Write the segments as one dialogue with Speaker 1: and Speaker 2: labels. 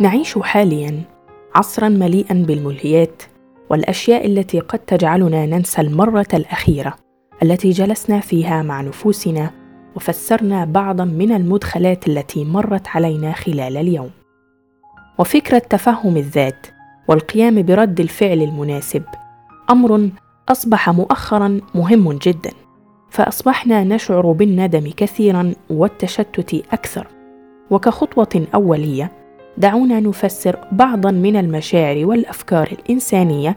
Speaker 1: نعيش حاليا عصرا مليئا بالملهيات والأشياء التي قد تجعلنا ننسى المرة الأخيرة التي جلسنا فيها مع نفوسنا وفسرنا بعضا من المدخلات التي مرت علينا خلال اليوم. وفكره تفهم الذات والقيام برد الفعل المناسب أمر أصبح مؤخرا مهم جدا فأصبحنا نشعر بالندم كثيرا والتشتت أكثر. وكخطوة أولية دعونا نفسر بعضا من المشاعر والأفكار الإنسانية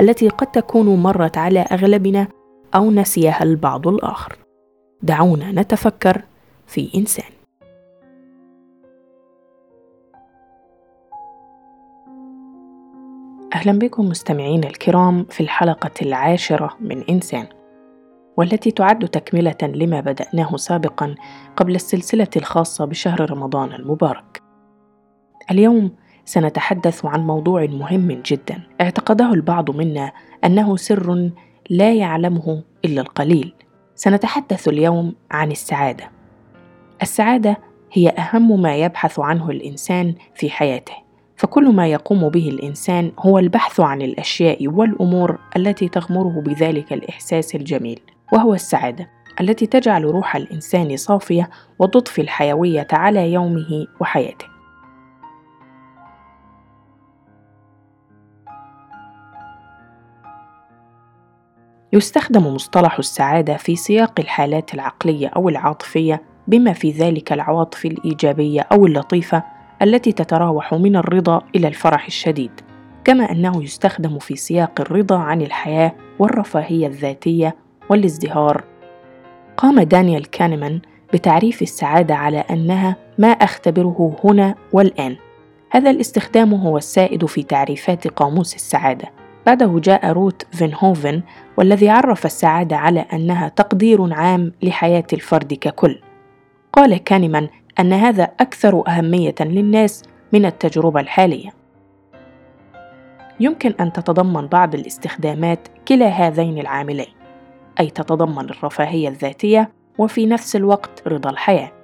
Speaker 1: التي قد تكون مرت على أغلبنا أو نسيها البعض الآخر. دعونا نتفكر في إنسان. أهلا بكم مستمعينا الكرام في الحلقة العاشرة من إنسان والتي تعد تكملة لما بدأناه سابقا قبل السلسلة الخاصة بشهر رمضان المبارك. اليوم سنتحدث عن موضوع مهم جدا. اعتقده البعض منا أنه سر لا يعلمه إلا القليل. سنتحدث اليوم عن السعادة. السعادة هي أهم ما يبحث عنه الإنسان في حياته. فكل ما يقوم به الإنسان هو البحث عن الأشياء والأمور التي تغمره بذلك الإحساس الجميل وهو السعادة التي تجعل روح الإنسان صافية وتضفي الحيوية على يومه وحياته. يستخدم مصطلح السعادة في سياق الحالات العقلية أو العاطفية بما في ذلك العواطف الإيجابية أو اللطيفة التي تتراوح من الرضا إلى الفرح الشديد. كما أنه يستخدم في سياق الرضا عن الحياة والرفاهية الذاتية والازدهار. قام دانيال كانمان بتعريف السعادة على أنها ما أختبره هنا والآن. هذا الاستخدام هو السائد في تعريفات قاموس السعادة. بعده جاء روت فينهوفن والذي عرف السعادة على أنها تقدير عام لحياة الفرد ككل. قال كانمان أن هذا أكثر أهمية للناس من التجربة الحالية. يمكن أن تتضمن بعض الاستخدامات كلا هذين العاملين، أي تتضمن الرفاهية الذاتية وفي نفس الوقت رضا الحياة.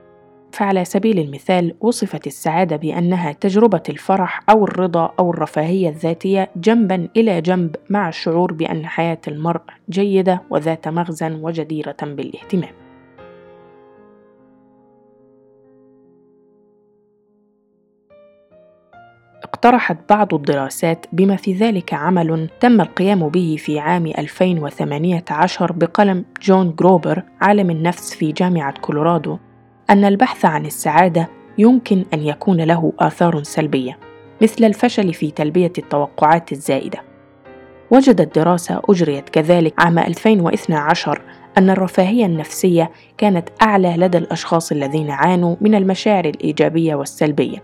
Speaker 1: فعلى سبيل المثال وصفت السعادة بأنها تجربة الفرح أو الرضا أو الرفاهية الذاتية جنبا إلى جنب مع الشعور بأن حياة المرء جيدة وذات مغزى وجديرة بالاهتمام. اقترحت بعض الدراسات بما في ذلك عمل تم القيام به في عام 2018 بقلم جون جروبر عالم النفس في جامعة كولورادو أن البحث عن السعادة يمكن أن يكون له آثار سلبية مثل الفشل في تلبية التوقعات الزائدة. وجدت دراسة أجريت كذلك عام 2012 أن الرفاهية النفسية كانت أعلى لدى الأشخاص الذين عانوا من المشاعر الإيجابية والسلبية.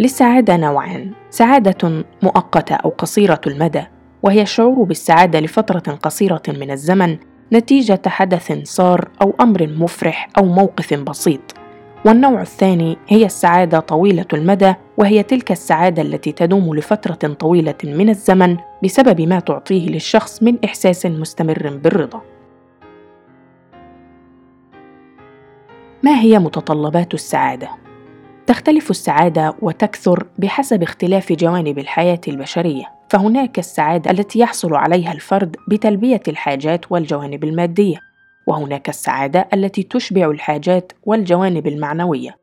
Speaker 1: للسعادة نوعان: سعادة مؤقتة أو قصيرة المدى، وهي الشعور بالسعادة لفترة قصيرة من الزمن نتيجة حدث صار أو أمر مفرح أو موقف بسيط والنوع الثاني هي السعادة طويلة المدى وهي تلك السعادة التي تدوم لفترة طويلة من الزمن بسبب ما تعطيه للشخص من إحساس مستمر بالرضا. ما هي متطلبات السعادة؟ تختلف السعادة وتكثر بحسب اختلاف جوانب الحياة البشرية. فهناك السعادة التي يحصل عليها الفرد بتلبية الحاجات والجوانب المادية، وهناك السعادة التي تشبع الحاجات والجوانب المعنوية.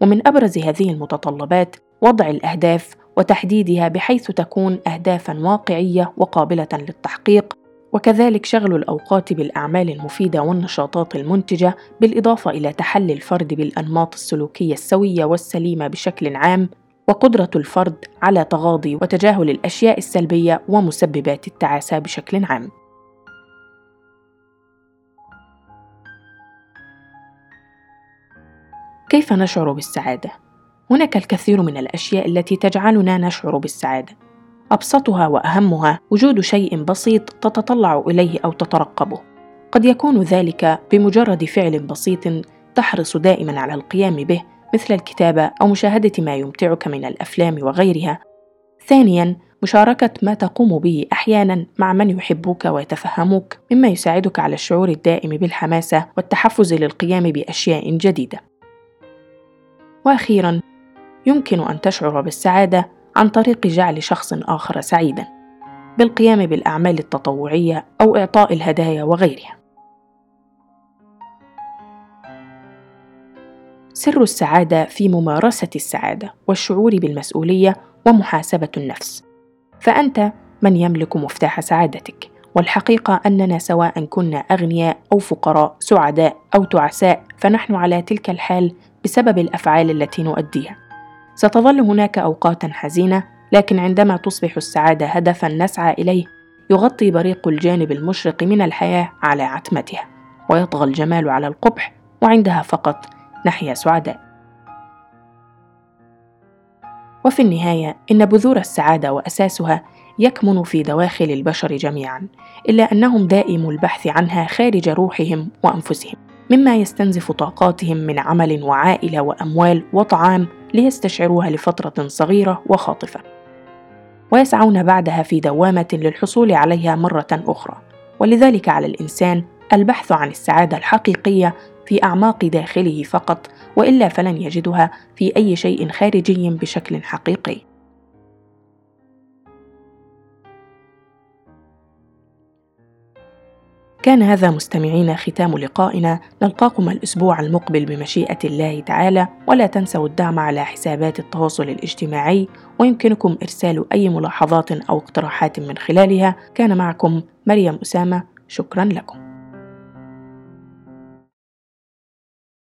Speaker 1: ومن أبرز هذه المتطلبات وضع الأهداف وتحديدها بحيث تكون أهدافا واقعية وقابلة للتحقيق وكذلك شغل الأوقات بالأعمال المفيدة والنشاطات المنتجة بالإضافة إلى تحلي الفرد بالأنماط السلوكية السوية والسليمة بشكل عام وقدرة الفرد على تغاضي وتجاهل الأشياء السلبية ومسببات التعاسة بشكل عام. كيف نشعر بالسعادة؟ هناك الكثير من الأشياء التي تجعلنا نشعر بالسعادة. أبسطها وأهمها وجود شيء بسيط تتطلع إليه أو تترقبه. قد يكون ذلك بمجرد فعل بسيط تحرص دائما على القيام به مثل الكتابة أو مشاهدة ما يمتعك من الأفلام وغيرها. ثانياً، مشاركة ما تقوم به أحياناً مع من يحبوك ويتفهموك مما يساعدك على الشعور الدائم بالحماسة والتحفز للقيام بأشياء جديدة. وأخيرا يمكن أن تشعر بالسعادة عن طريق جعل شخص آخر سعيدا بالقيام بالأعمال التطوعية أو إعطاء الهدايا وغيرها سر السعادة في ممارسة السعادة والشعور بالمسؤولية ومحاسبة النفس. فأنت من يملك مفتاح سعادتك والحقيقة أننا سواء كنا أغنياء أو فقراء سعداء أو تعساء فنحن على تلك الحال بسبب الأفعال التي نؤديها. ستظل هناك اوقات حزينة لكن عندما تصبح السعادة هدفا نسعى إليه يغطي بريق الجانب المشرق من الحياة على عتمتها ويطغى الجمال على القبح وعندها فقط نحيا سعداء وفي النهاية إن بذور السعادة وأساسها يكمن في دواخل البشر جميعا إلا أنهم دائم البحث عنها خارج روحهم وأنفسهم مما يستنزف طاقاتهم من عمل وعائلة وأموال وطعام ليستشعروها لفترة صغيرة وخاطفة. ويسعون بعدها في دوامة للحصول عليها مرة أخرى ولذلك على الإنسان البحث عن السعادة الحقيقية في أعماق داخله فقط وإلا فلن يجدها في أي شيء خارجي بشكل حقيقي. كان هذا مستمعين ختام لقائنا. نلقاكم الأسبوع المقبل بمشيئة الله تعالى ولا تنسوا الدعم على حسابات التواصل الاجتماعي ويمكنكم إرسال أي ملاحظات أو اقتراحات من خلالها. كان معكم مريم أسامة. شكرا لكم.